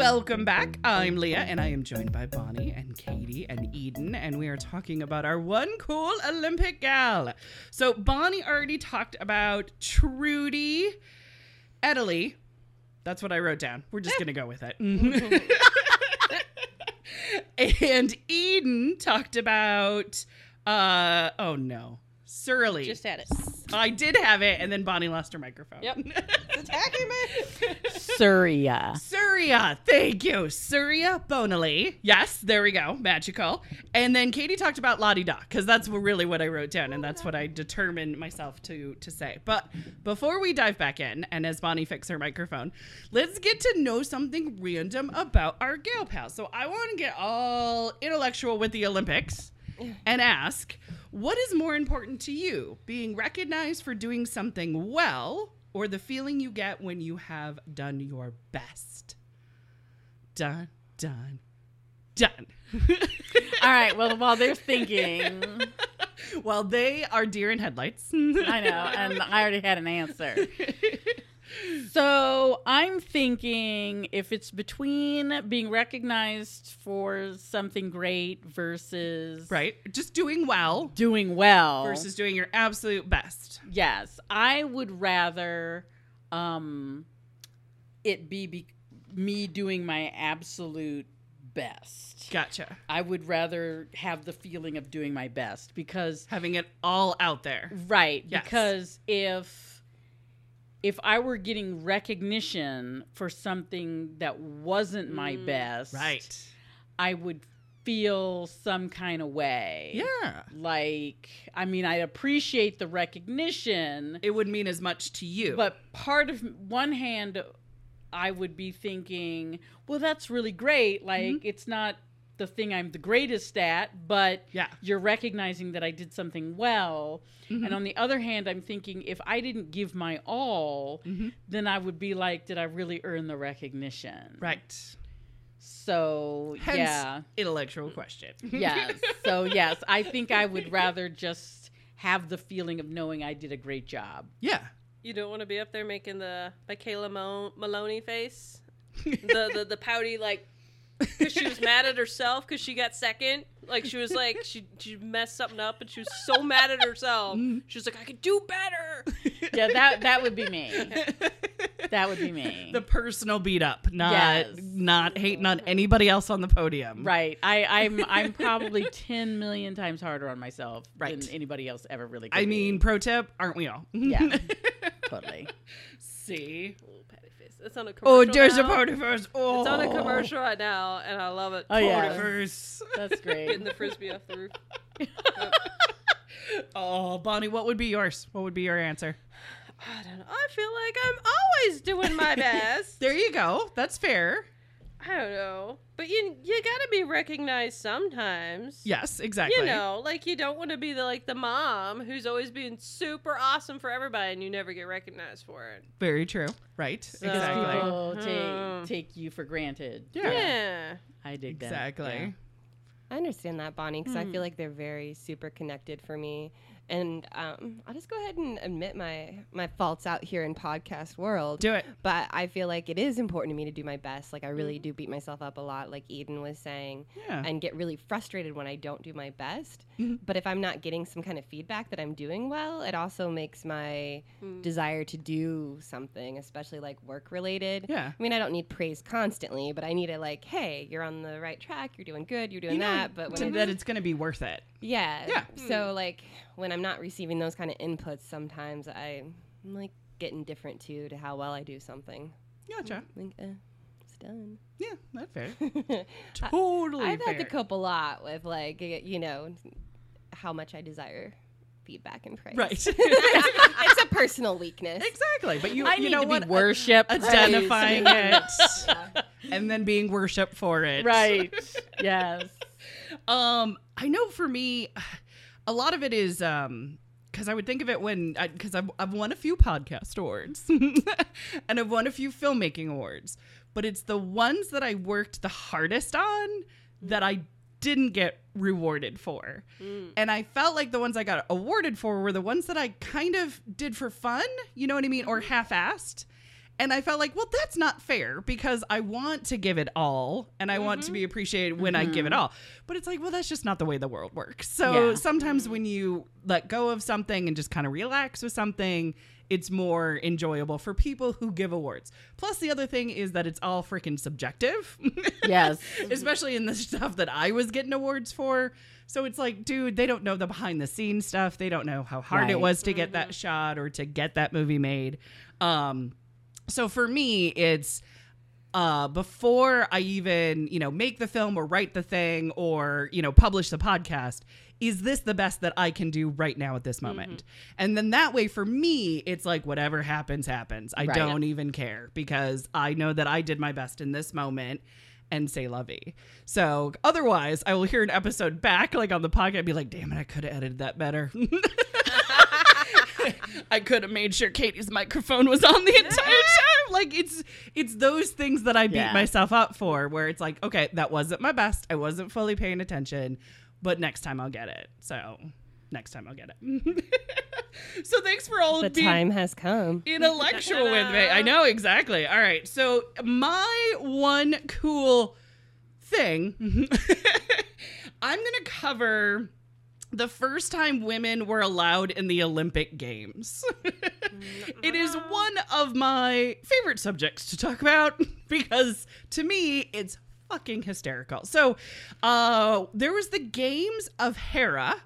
Welcome back. I'm Leah, and I am joined by Bonnie and Katie and Eden, and we are talking about our one cool Olympic gal. So, Bonnie already talked about Trudy Italy. That's what I wrote down. We're just going to go with it. and Eden talked about, uh, oh no, Surly. Just had it. I did have it, and then Bonnie lost her microphone. Yep. It's attacking me. Surya. Surya, thank you. Surya Bonaly. Yes, there we go. Magical. And then Katie talked about Lottie Da, because that's really what I wrote down, and that's what I determined myself to to say. But before we dive back in, and as Bonnie fixes her microphone, let's get to know something random about our gal pals. So I want to get all intellectual with the Olympics and ask, what is more important to you, being recognized for doing something well, or the feeling you get when you have done your best? Done, done, done. All right. Well, while they're thinking, Well, they are deer in headlights. I know, and I already had an answer. So I'm thinking if it's between being recognized for something great versus right? Just doing well doing well versus doing your absolute best. yes, I would rather um, it be, be me doing my absolute best. Gotcha. I would rather have the feeling of doing my best because Having it all out there. right Yes. because if if I were getting recognition for something that wasn't my mm, best, Right. I would feel some kind of way. Yeah. Like, I mean, I appreciate the recognition, It would mean as much to you. but part of one hand, I would be thinking, well, that's really great. Like, Mm-hmm. it's not the thing I'm the greatest at, but Yeah. you're recognizing that I did something well. Mm-hmm. And on the other hand, I'm thinking if I didn't give my all, Mm-hmm. then I would be like, did I really earn the recognition? right. So, Hence, yeah. intellectual question. yes. So, yes, I think I would rather just have the feeling of knowing I did a great job. yeah. You don't want to be up there making the McKayla Mo- Maroney face, the the, the pouty like, because she was mad at herself because she got second. Like she was like she she messed something up and she was so mad at herself. Mm-hmm. She was like, I could do better. Yeah, that that would be me. That would be me. the personal beat up, not Yes. not hating on anybody else on the podium. Right. I, I'm I'm probably ten million times harder on myself Right. than anybody else ever really could I be. mean, pro tip, aren't we all? Yeah. Totally. See. Little patty face. It's on a oh, commercial. Oh, there's a now. potiphus. Oh, It's on a oh. commercial right now, and I love it. Oh, yeah. Potiphus. That's Getting great. the frisbee off the roof. Oh, Bonnie, what would be yours? What would be your answer? I don't know. I feel like I'm always doing my best. There you go. That's fair. I don't know, but you you gotta be recognized sometimes. Yes, exactly. You know, like you don't want to be the like the mom who's always being super awesome for everybody and you never get recognized for it. Very true. Right. So- exactly. People Hmm. take take you for granted. Yeah. Yeah. I dig that. Exactly. Yeah. I understand that, Bonnie, because I Hmm. feel like they're very super connected for me. And um, I'll just go ahead and admit my my faults out here in podcast world. Do it. But I feel like it is important to me to do my best. Like I really do beat myself up a lot, like Eden was saying, Yeah. and get really frustrated when I don't do my best. Mm-hmm. But if I'm not getting some kind of feedback that I'm doing well, it also makes my Hmm. desire to do something, especially like work related. Yeah. I mean, I don't need praise constantly, but I need it like, hey, you're on the right track, you're doing good, you're doing You that. But when that it's going to be worth it. Yeah. Yeah. So like when I'm not receiving those kind of inputs, sometimes I, I'm like getting different too to how well I do something. Gotcha. Like, eh, it's done. Yeah, that's fair. totally I've fair. had to cope a lot with like you know how much I desire feedback and praise. Right. it's a personal weakness. exactly. But you, I you need know to what? be worshipped. Identifying praised. it and then being worshipped for it. right. Yes. Um, I know for me, a lot of it is um because I would think of it when because I've, I've won a few podcast awards and I've won a few filmmaking awards, but it's the ones that I worked the hardest on that I didn't get rewarded for. And I felt like the ones I got awarded for were the ones that I kind of did for fun, you know what I mean, or half assed. And I felt like, well, that's not fair because I want to give it all and I want to mm-hmm. be appreciated when I give it mm-hmm. all. But it's like, well, that's just not the way the world works. So Yeah. sometimes when you let go of something and just kind of relax with something, it's more enjoyable for people who give awards. Plus, the other thing is that it's all freaking subjective. Yes. especially in the stuff that I was getting awards for. So it's like, dude, they don't know the behind the scenes stuff. They don't know how hard it was to get that mm-hmm. shot or to get that movie made. Um, so for me, it's uh, before I even, you know, make the film or write the thing or, you know, publish the podcast, is this the best that I can do right now at this moment? And then that way for me, it's like whatever happens, happens. I Right. don't even care because I know that I did my best in this moment and say lovey. So otherwise, I will hear an episode back, like on the podcast, and be like, damn it, I could have edited that better. I could have made sure Katie's microphone was on the entire time. Like it's it's those things that I beat Yeah. myself up for where it's like, okay, that wasn't my best. I wasn't fully paying attention, but next time I'll get it. So next time I'll get it. so thanks for all The time has come. intellectual with me. I know exactly. All right. So my one cool thing, I'm gonna cover the first time women were allowed in the Olympic Games. it is one of my favorite subjects to talk about because to me it's fucking hysterical. So, uh there was the games of Hera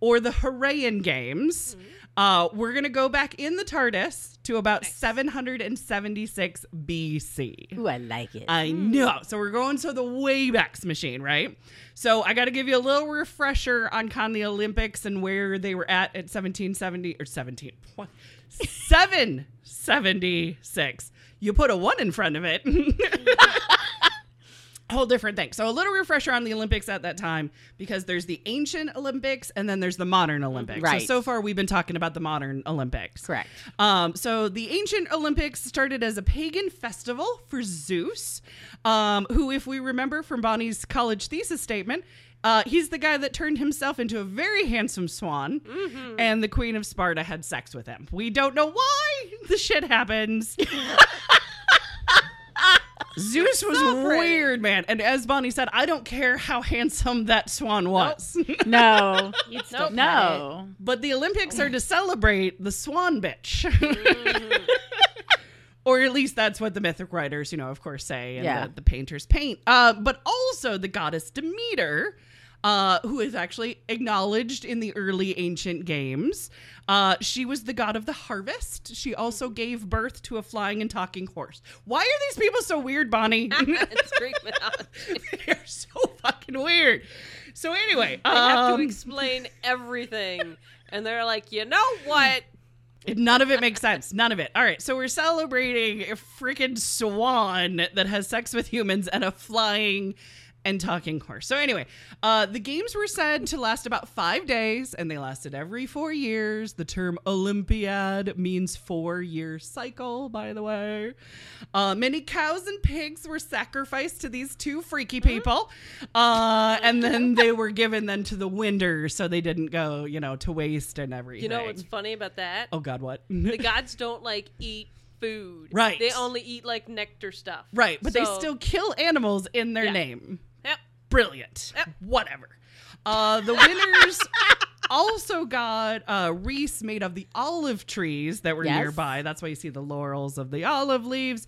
or the Heraean Games. Uh, we're gonna go back in the TARDIS to about 776 BC. Ooh, I like it. I know. So we're going to the Waybacks machine, right? So I got to give you a little refresher on kind of the Olympics and where they were at at 1770 or 17 what? 776. You put a one in front of it. whole different thing. So a little refresher on the Olympics at that time because there's the ancient Olympics and then there's the modern Olympics. Right. So so far we've been talking about the modern Olympics. Correct. Um, so the ancient Olympics started as a pagan festival for Zeus, um, who, if we remember from Bonnie's college thesis statement, uh, he's the guy that turned himself into a very handsome swan, and the Queen of Sparta had sex with him. We don't know why the shit happens. Zeus was weird, man. And as Bonnie said, I don't care how handsome that swan was. No. You'd no. But the Olympics are to celebrate the swan bitch. or at least that's what the mythic writers, you know, of course, say and Yeah. the, the painters paint. Uh, but also the goddess Demeter, uh, who is actually acknowledged in the early ancient games. Uh, she was the god of the harvest. She also gave birth to a flying and talking horse. Why are these people so weird, Bonnie? it's Greek mythology. They're so fucking weird. So anyway, have um, to explain everything, and they're like, you know what? None of it makes sense. None of it. All right, so we're celebrating a freaking swan that has sex with humans and a flying and talking horse. So anyway, uh, the games were said to last about five days, and they lasted every four years. The term Olympiad means four-year cycle, by the way. Uh, many cows and pigs were sacrificed to these two freaky people, uh, and then they were given then to the winners, so they didn't go, you know, to waste and everything. You know what's funny about that? Oh God, what? The gods don't like eat food. Right. They only eat like nectar stuff. Right, but they still kill animals in their Yeah. name. Brilliant. Yep. Whatever. Uh, the winners also got uh, wreaths made of the olive trees that were Yes. nearby. That's why you see the laurels of the olive leaves.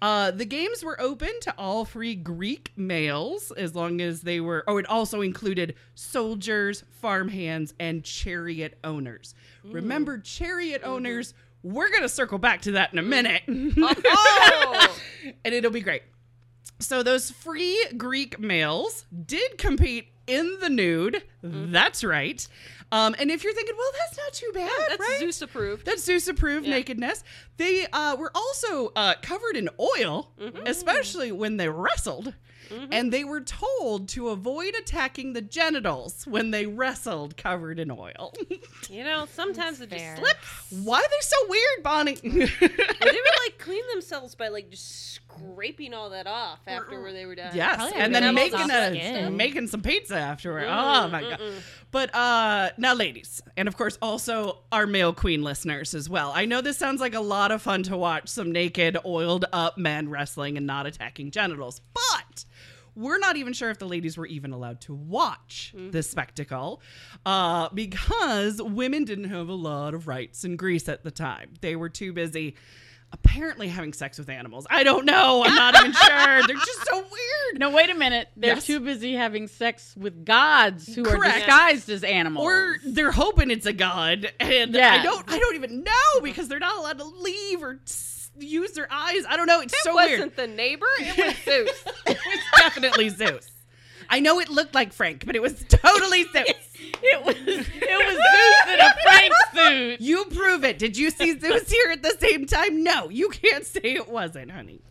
Uh, the games were open to all free Greek males as long as they were. Oh, it also included soldiers, farmhands, and chariot owners. Remember, chariot owners. We're gonna circle back to that in a minute. Oh, and it'll be great. So those free Greek males did compete in the nude. That's right. Um, and if you're thinking, well, that's not too bad, that's right? Zeus approved. That's Zeus approved Yeah. nakedness. They uh, were also uh, covered in oil, especially when they wrestled. Mm-hmm. and they were told to avoid attacking the genitals when they wrestled covered in oil. You know, sometimes it fair. just slips. Why are they so weird, Bonnie? Well, they would like clean themselves by like just scraping all that off after where they were done. Yes, Probably and then making a making some pizza afterward. Mm-hmm, oh my god! Mm-hmm. But uh, now, ladies, and of course, also our male queen listeners as well. I know this sounds like a lot of fun to watch some naked, oiled up men wrestling and not attacking genitals, but. We're not even sure if the ladies were even allowed to watch the spectacle uh, because women didn't have a lot of rights in Greece at the time. They were too busy apparently having sex with animals. I don't know. I'm not even sure. They're just so weird. No, wait a minute. They're Yes. too busy having sex with gods who are disguised as animals. Or they're hoping it's a god, and I don't. I don't even know because they're not allowed to leave or use their eyes. I don't know. It's It so wasn't weird. the neighbor. It was Zeus. definitely Zeus. I know it looked like Frank, but it was totally Zeus. it was it was Zeus in a Frank suit. You prove it. Did you see Zeus here at the same time? No, you can't say it wasn't, honey.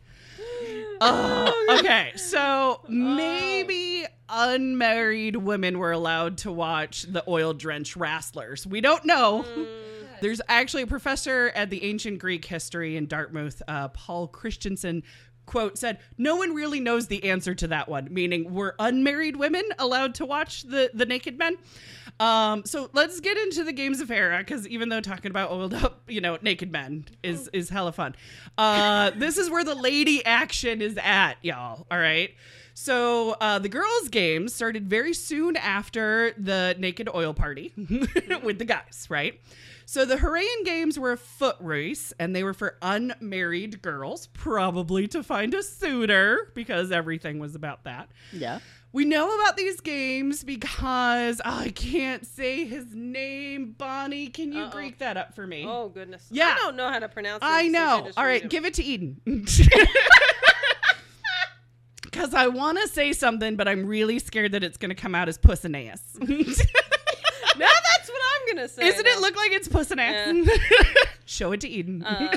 Oh, okay, so maybe unmarried women were allowed to watch the oil drenched wrestlers. We don't know. There's actually a professor at the ancient Greek history in Dartmouth, uh, Paul Christesen, quote said, "No one really knows the answer to that one." Meaning, were unmarried women allowed to watch the the naked men? Um, so let's get into the games of Hera because even though talking about oiled up, you know, naked men is is hella fun. Uh, this is where the lady action is at, y'all. All right. So uh, the girls' games started very soon after the naked oil party with the guys, right? So the Heraean games were a foot race, and they were for unmarried girls, probably to find a suitor because everything was about that. Yeah. We know about these games because oh, I can't say his name. Bonnie, can you Uh-oh. Greek that up for me? Oh goodness. Yeah. I don't know how to pronounce it. I know. just All read it. give it to Eden. Because I want to say something, but I'm really scared that it's going to come out as puss and ass. Now that's what I'm gonna say. Isn't it look like it's puss and ass? Show it to Eden. Um,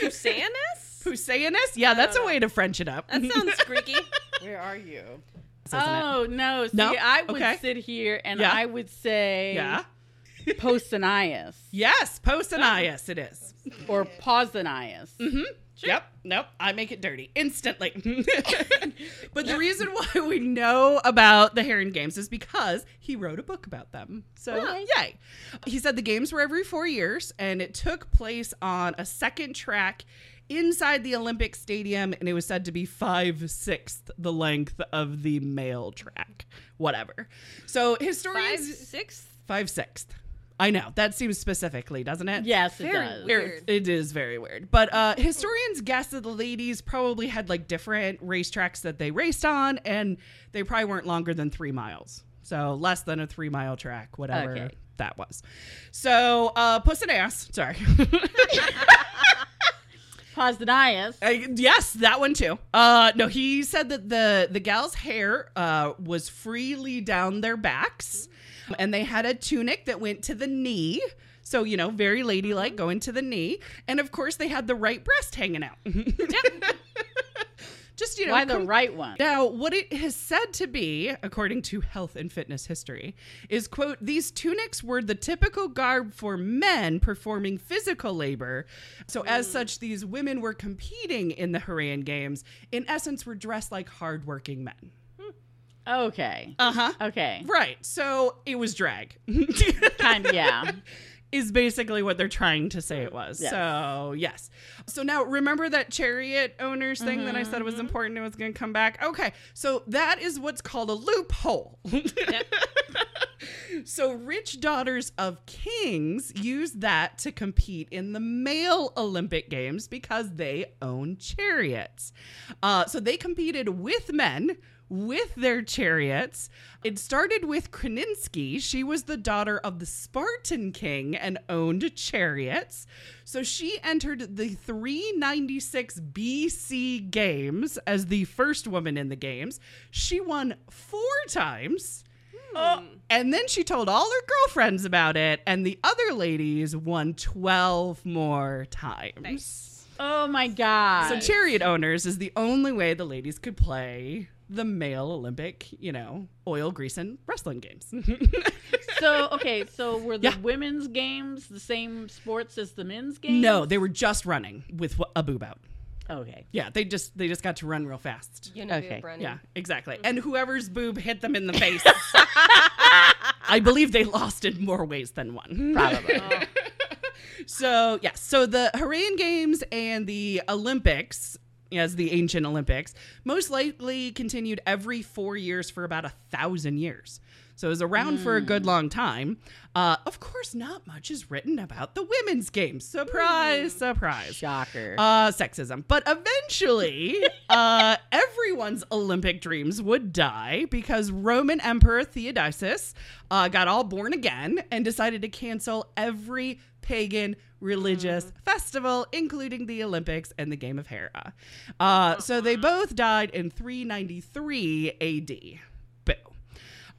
Pusanus? Pusayanus? Yeah, that's a way to French it up. That sounds Greeky. Where are you? Doesn't it? Oh no! See, No? I would Okay. sit here and Yeah. I would say yeah. Postanias Yes, Posanias it is. or Pausanias. Mm-hmm. Yep. Nope. I make it dirty instantly. but the reason why we know about the Heraean games is because he wrote a book about them. So, yay. He said the games were every four years and it took place on a second track inside the Olympic Stadium and it was said to be five sixths the length of the male track. Whatever. So, Five, historians. six? Five sixths. I know. That seems specifically, doesn't it? Yes, it Very does. weird. Weird. It is very weird. But uh, historians guess that the ladies probably had like different racetracks that they raced on, and they probably weren't longer than three miles. So less than a three mile track, whatever Okay. that was. So, uh, puss and ass. Sorry. Pausanias. Uh, yes, that one too. Uh, no, he said that the the gal's hair uh, was freely down their backs, and they had a tunic that went to the knee. So you know, very ladylike, mm-hmm. going to the knee, and of course they had the right breast hanging out. Just you know, Why the com- right one? now, what it is said to be, according to health and fitness history, is quote, these tunics were the typical garb for men performing physical labor. So, as mm. such, these women were competing in the Heraean Games, in essence, were dressed like hardworking men. Okay. Uh huh. Okay. Right. So, it was drag. Kind of, yeah. is basically what they're trying to say it was. Yes. So, yes. So now remember that chariot owners thing that I said Mm-hmm. was important and was going to come back? Okay. So that is what's called a loophole. so rich daughters of kings use that to compete in the male Olympic Games because they own chariots. Uh, so they competed with men with their chariots. It started with Cynisca. She was the daughter of the Spartan king and owned chariots. So she entered the 396 BC games as the first woman in the games. She won four times. Oh, and then she told all her girlfriends about it, and the other ladies won 12 more times. Oh my god. So chariot owners is the only way the ladies could play the male Olympic, you know, oil, grease, and wrestling games. So okay, so were the Yeah. women's games the same sports as the men's games? no, they were just running with a boob out. Okay. Yeah, they just they just got to run real fast. Genevieve Okay. Brennan. Yeah, exactly. Mm-hmm. And whoever's boob hit them in the face, I believe they lost in more ways than one. Probably. Oh. So, yeah, so the Heraean Games and the Olympics, as the ancient Olympics, most likely continued every four years for about a thousand years. So it was around for a good long time. Uh, of course, not much is written about the women's games. Surprise, surprise. Shocker. Uh, sexism. But eventually, uh, everyone's Olympic dreams would die because Roman Emperor Theodosius uh, got all born again and decided to cancel every pagan religious festival, including the Olympics and the Game of Hera. Uh, so they both died in 393 AD.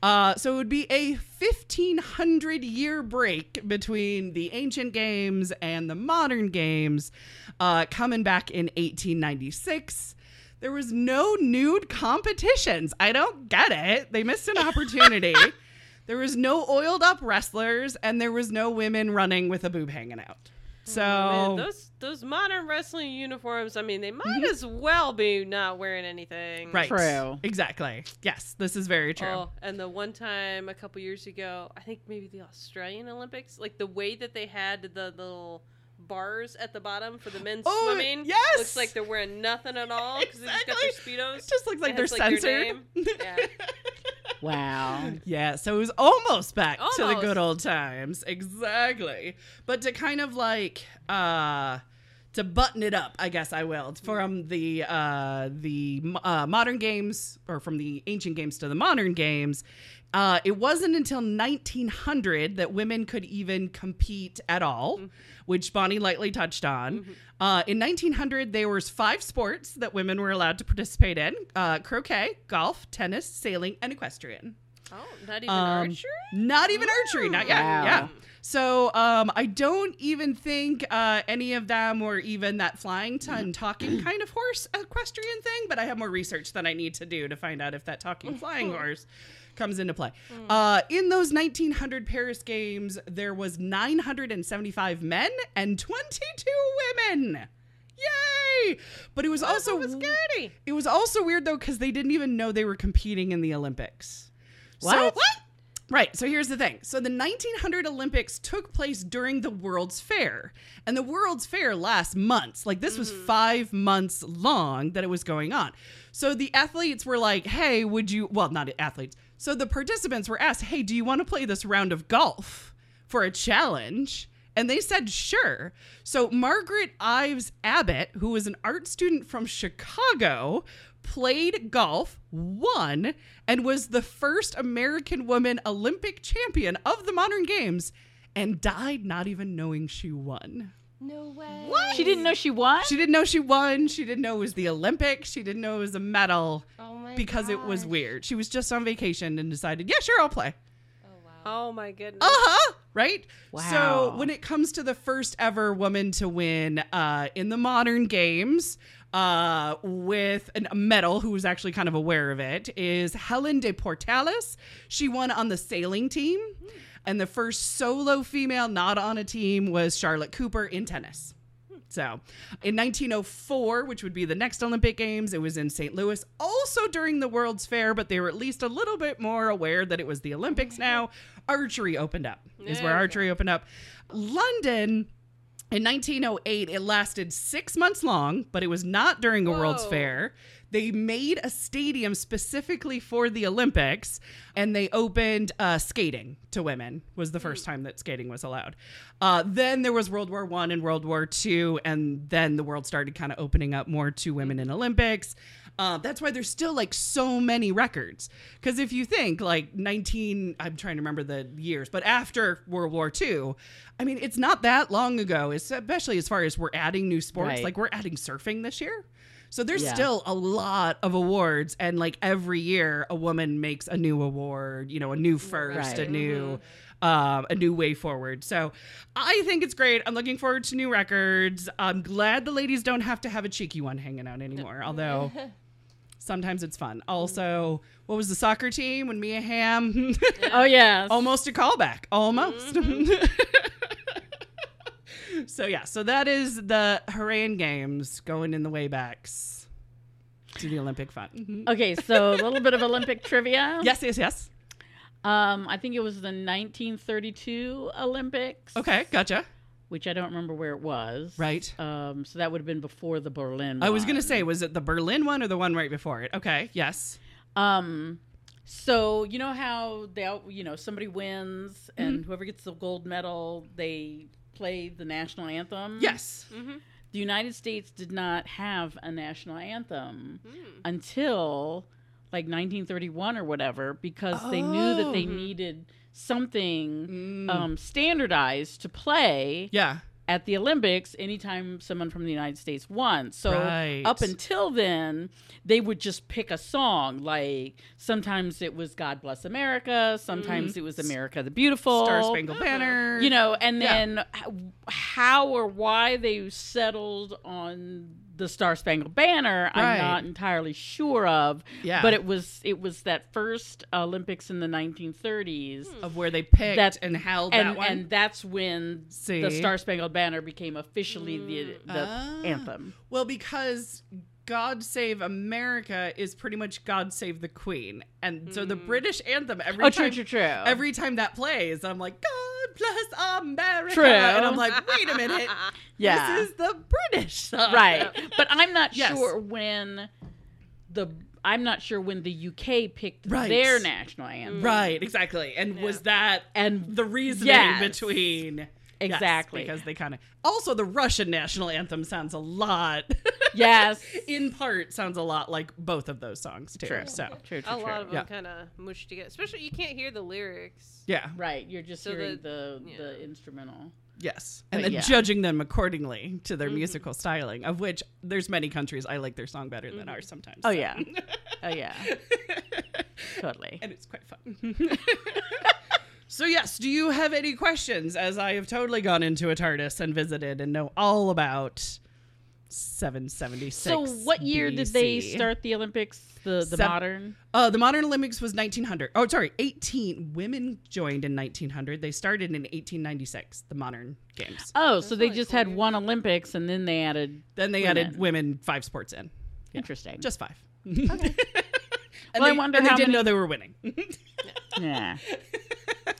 Uh, so it would be a 1500 year break between the ancient games and the modern games, uh, coming back in 1896. There was no nude competitions. I don't get it. They missed an opportunity. there was no oiled up wrestlers, and there was no women running with a boob hanging out. Mm-hmm. So Man, those those modern wrestling uniforms. I mean, they might mm-hmm. as well be not wearing anything. right, True. exactly. Yes, this is very true. Oh, and the one time a couple years ago, I think maybe the Australian Olympics, like the way that they had the little bars at the bottom for the men Oh, swimming. yes! Looks like they're wearing nothing at all because they just got their speedos. It just looks like they're has, like, censored. name. Yeah. wow. Yeah, so it was almost back to the good old times. Exactly. But to kind of like uh to button it up, I guess I will. From the uh the uh, modern games or from the ancient games to the modern games, uh it wasn't until 1900 that women could even compete at all, which Bonnie lightly touched on. Uh, in 1900, there was five sports that women were allowed to participate in: uh, croquet, golf, tennis, sailing, and equestrian. Oh, not even Um, archery. Not even archery, not yet. Wow. Yeah. So um, I don't even think uh, any of them were even that flying t- and talking kind of horse equestrian thing, but I have more research that I need to do to find out if that talking flying horse comes into play. Uh, in those 1900 Paris Games, there was 975 men and 22 women. Yay! But it was also was Scary. it was also weird though because they didn't even know they were competing in the Olympics. So, What? what? Right. So here's the thing. So the 1900 Olympics took place during the World's Fair, and the World's Fair lasts months. Like this was five months long that it was going on. So the athletes were like, "Hey, would you?" Well, not athletes. So the participants were asked, "Hey, do you want to play this round of golf for a challenge?" And they said, sure. So Margaret Ives Abbott, who was an art student from Chicago, played golf, won, and was the first American woman Olympic champion of the modern games, and died not even knowing she won. No way. What? She didn't know she won? She didn't know she won. She didn't know it was the Olympics. She didn't know it was a medal Oh my because it was weird. She was just on vacation and decided, yeah, sure, I'll play. Oh wow. Oh my goodness. Uh huh. Right. Wow. So when it comes to the first ever woman to win uh, in the modern games uh, with an, a medal, who was actually kind of aware of it, is Helen de Pourtalès. She won on the sailing team, and the first solo female not on a team was Charlotte Cooper in tennis. So, in 1904, which would be the next Olympic Games, it was in St. Louis, also during the World's Fair, but they were at least a little bit more aware that it was the Olympics now. Archery opened up, is where we archery opened up. London, in 1908, it lasted six months long, but it was not during a World's Fair. They made a stadium specifically for the Olympics, and they opened uh, skating to women. Was the first time that skating was allowed. Uh, then there was World War One and World War Two, and then the world started kind of opening up more to women in Olympics. Uh, that's why there's still like so many records. Because if you think like 19, I'm trying to remember the years, but after World War II, I mean, it's not that long ago, especially as far as we're adding new sports. Right. Like we're adding surfing this year. So there's Yeah. still a lot of awards, and like every year, a woman makes a new award, you know, a new first, a Right. new um, a new way forward. So I think it's great. I'm looking forward to new records. I'm glad the ladies don't have to have a cheeky one hanging out anymore, although sometimes it's fun. Also, what was the soccer team when Mia Hamm? Oh yes. almost a callback. Almost. So yeah, so that is the Heraean Games going in the waybacks to the Olympic fun. Okay, so a little bit of Olympic trivia. Yes, yes, yes. Um, I think it was the 1932 Olympics. Okay, gotcha. Which I don't remember where it was. Right. Um, so that would have been before the Berlin. I was one. gonna say, was it the Berlin one or the one right before it? Okay, yes. Um, so you know how they, you know, somebody wins and Mm-hmm. whoever gets the gold medal, they play the national anthem. Yes. The United States did not have a national anthem Hmm. until like 1931 or whatever because they knew that Oh. they needed something Mm. um, standardized to play Yeah. At the Olympics anytime someone from the United States won. So Right. up until then, they would just pick a song. Like sometimes it was God Bless America, sometimes it was America the Beautiful. Mm. Star Spangled Banner. You know, and then h- how or why they settled on the Star Spangled Banner, Right. I'm not entirely sure of. Yeah. But it was it was that first Olympics in the 1930s of where they picked That- and held and that one. and that's when See? the Star Spangled Banner became officially the the Ah. anthem. Well, because God Save America is pretty much God Save the Queen. And so the hmm. British anthem every Oh, time true, true, true. every time that plays, I'm like, God bless America. True. And I'm like, wait a minute. Yeah. This is the British song. right, but I'm not Yes. sure when the I'm not sure when the UK picked Right. their national anthem. Right, exactly. And hmm. was that And the reasoning Yes. between Yes, Exactly. because they kind of also the Russian national anthem sounds a lot Yes. in part sounds a lot like both of those songs too. True. So True, true, A lot of them Yeah. kind of mushed together. Especially you can't hear the lyrics. yeah, Right, you're just So hearing the the- the, instrumental. yes, and But then yeah. judging them accordingly to their mm-hmm. musical styling, of which there's many countries I like their song better than mm-hmm. ours sometimes. Oh so. yeah. Oh yeah. totally. and it's quite fun. so yes, do you have any questions? As I have totally gone into a TARDIS and visited and know all about 776. So what year did they start the Olympics? The the Sev- modern? Uh, the modern Olympics was 1900. Oh, sorry, 18. Women joined in 1900. They started in 1896. The modern games. Oh, so they just four had one Olympics and then they added Then they women. added women five sports in. interesting. Just five. and Well, I they, wonder and they didn't many- know they were winning. yeah.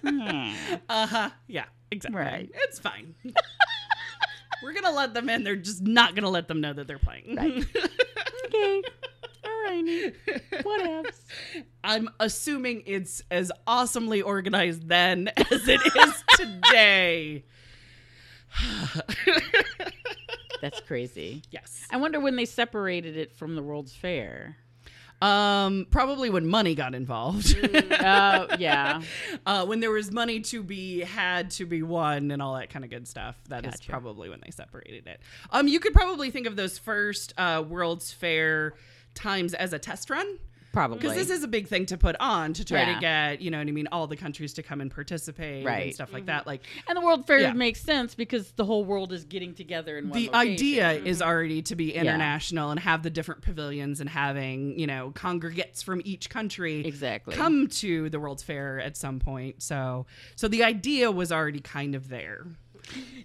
Yeah. Uh huh. Yeah, exactly. Right. It's fine. We're gonna let them in. They're just not gonna let them know that they're playing. Okay. All righty. Whatevs. I'm assuming it's as awesomely organized then as it is today. That's crazy. yes. I wonder when they separated it from the World's Fair. Um, probably when money got involved. Oh, yeah. uh, when there was money to be had to be won and all that kind of good stuff. That is Gotcha. probably when they separated it. Um, you could probably think of those first uh, World's Fair times as a test run. Probably. Because this is a big thing to put on to try Yeah. to get, you know what I mean, all the countries to come and participate right. and Right. stuff like mm-hmm. that. Like and the World Fair Yeah. makes sense because the whole world is getting together in one the location. idea is mm-hmm. already to be international and have the different pavilions and having, you know, congregates from each country Exactly. come to the World's Fair at some point. So so the idea was already kind of there.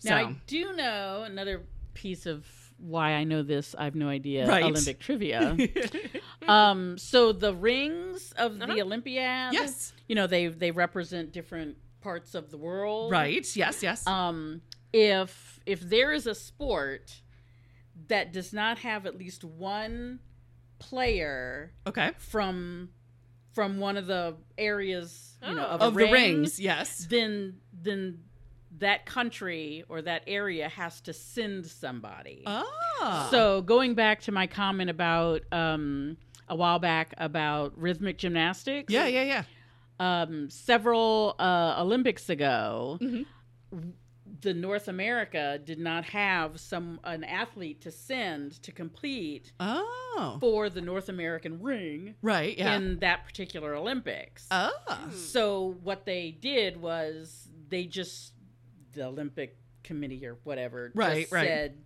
Now, so I do know another piece of why I know this. I have no idea. Right. Olympic trivia. um, so the rings of Uh-huh. the Olympiad. Yes. You know they they represent different parts of the world. right. Yes, yes. Um, if if there is a sport that does not have at least one player okay. from from one of the areas, you know, of, Of a the ring, rings, yes. then then that country or that area has to send somebody. Ah. So going back to my comment about um, a while back about rhythmic gymnastics, yeah, yeah, yeah. um, several uh, Olympics ago, Mhm. the North America did not have some an athlete to send to complete. Oh. for the North American ring Right, yeah. in that particular Olympics. oh. So what they did was they just the Olympic committee or whatever Right, just right. said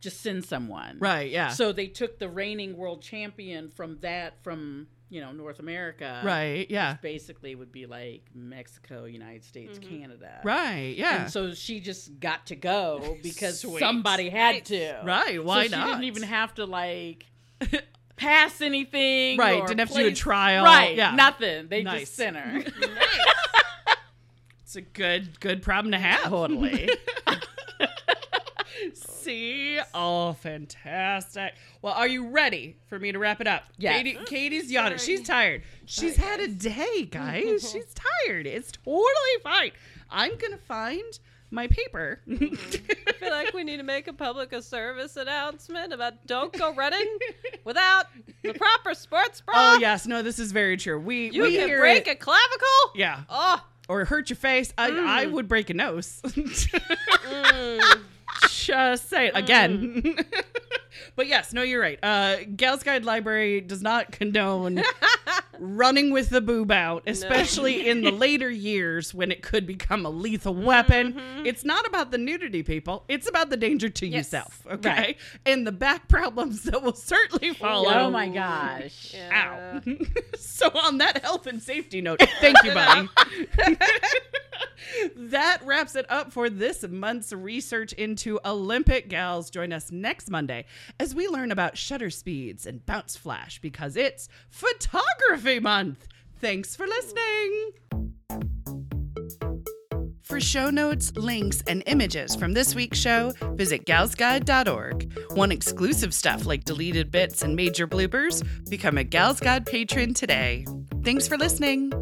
just send someone. Right, yeah. So they took the reigning world champion from that from, you know, North America. right, yeah. Basically would be like Mexico, United States, mm-hmm. Canada. Right, yeah. And so she just got to go because Sweet. somebody had to. right, why so not? She didn't even have to like pass anything. Right, or didn't have to do a trial. Right, Yeah. nothing. They Nice. just sent her. It's a good good problem to have. totally. See? Oh, fantastic. Well, are you ready for me to wrap it up? Yes. Katie, Katie's yawning. She's tired. She's had a day, guys. She's tired. It's totally fine. I'm going to find my paper. I feel like we need to make a public a service announcement about don't go running without the proper sports bra. oh, yes. No, this is very true. We, You we can hear break it- a clavicle. Yeah. Oh, Or hurt your face. I, I Mm. would break a nose. Just say it again. but yes, no, you're right. Uh, Gals Guide Library does not condone running with the boob out, especially in the later years when it could become a lethal weapon. It's not about the nudity, people. It's about the danger to yourself, okay? Right. And the back problems that will certainly follow. oh my gosh. yeah. Ow. so on that health and safety note, thank you, buddy. that wraps it up for this month's research into Olympic gals. Join us next Monday as we learn about shutter speeds and bounce flash because it's photography month. Thanks for listening. For show notes, links, and images from this week's show, visit galsguide.org. Want exclusive stuff like deleted bits and major bloopers? Become a Gals Guide patron today. Thanks for listening.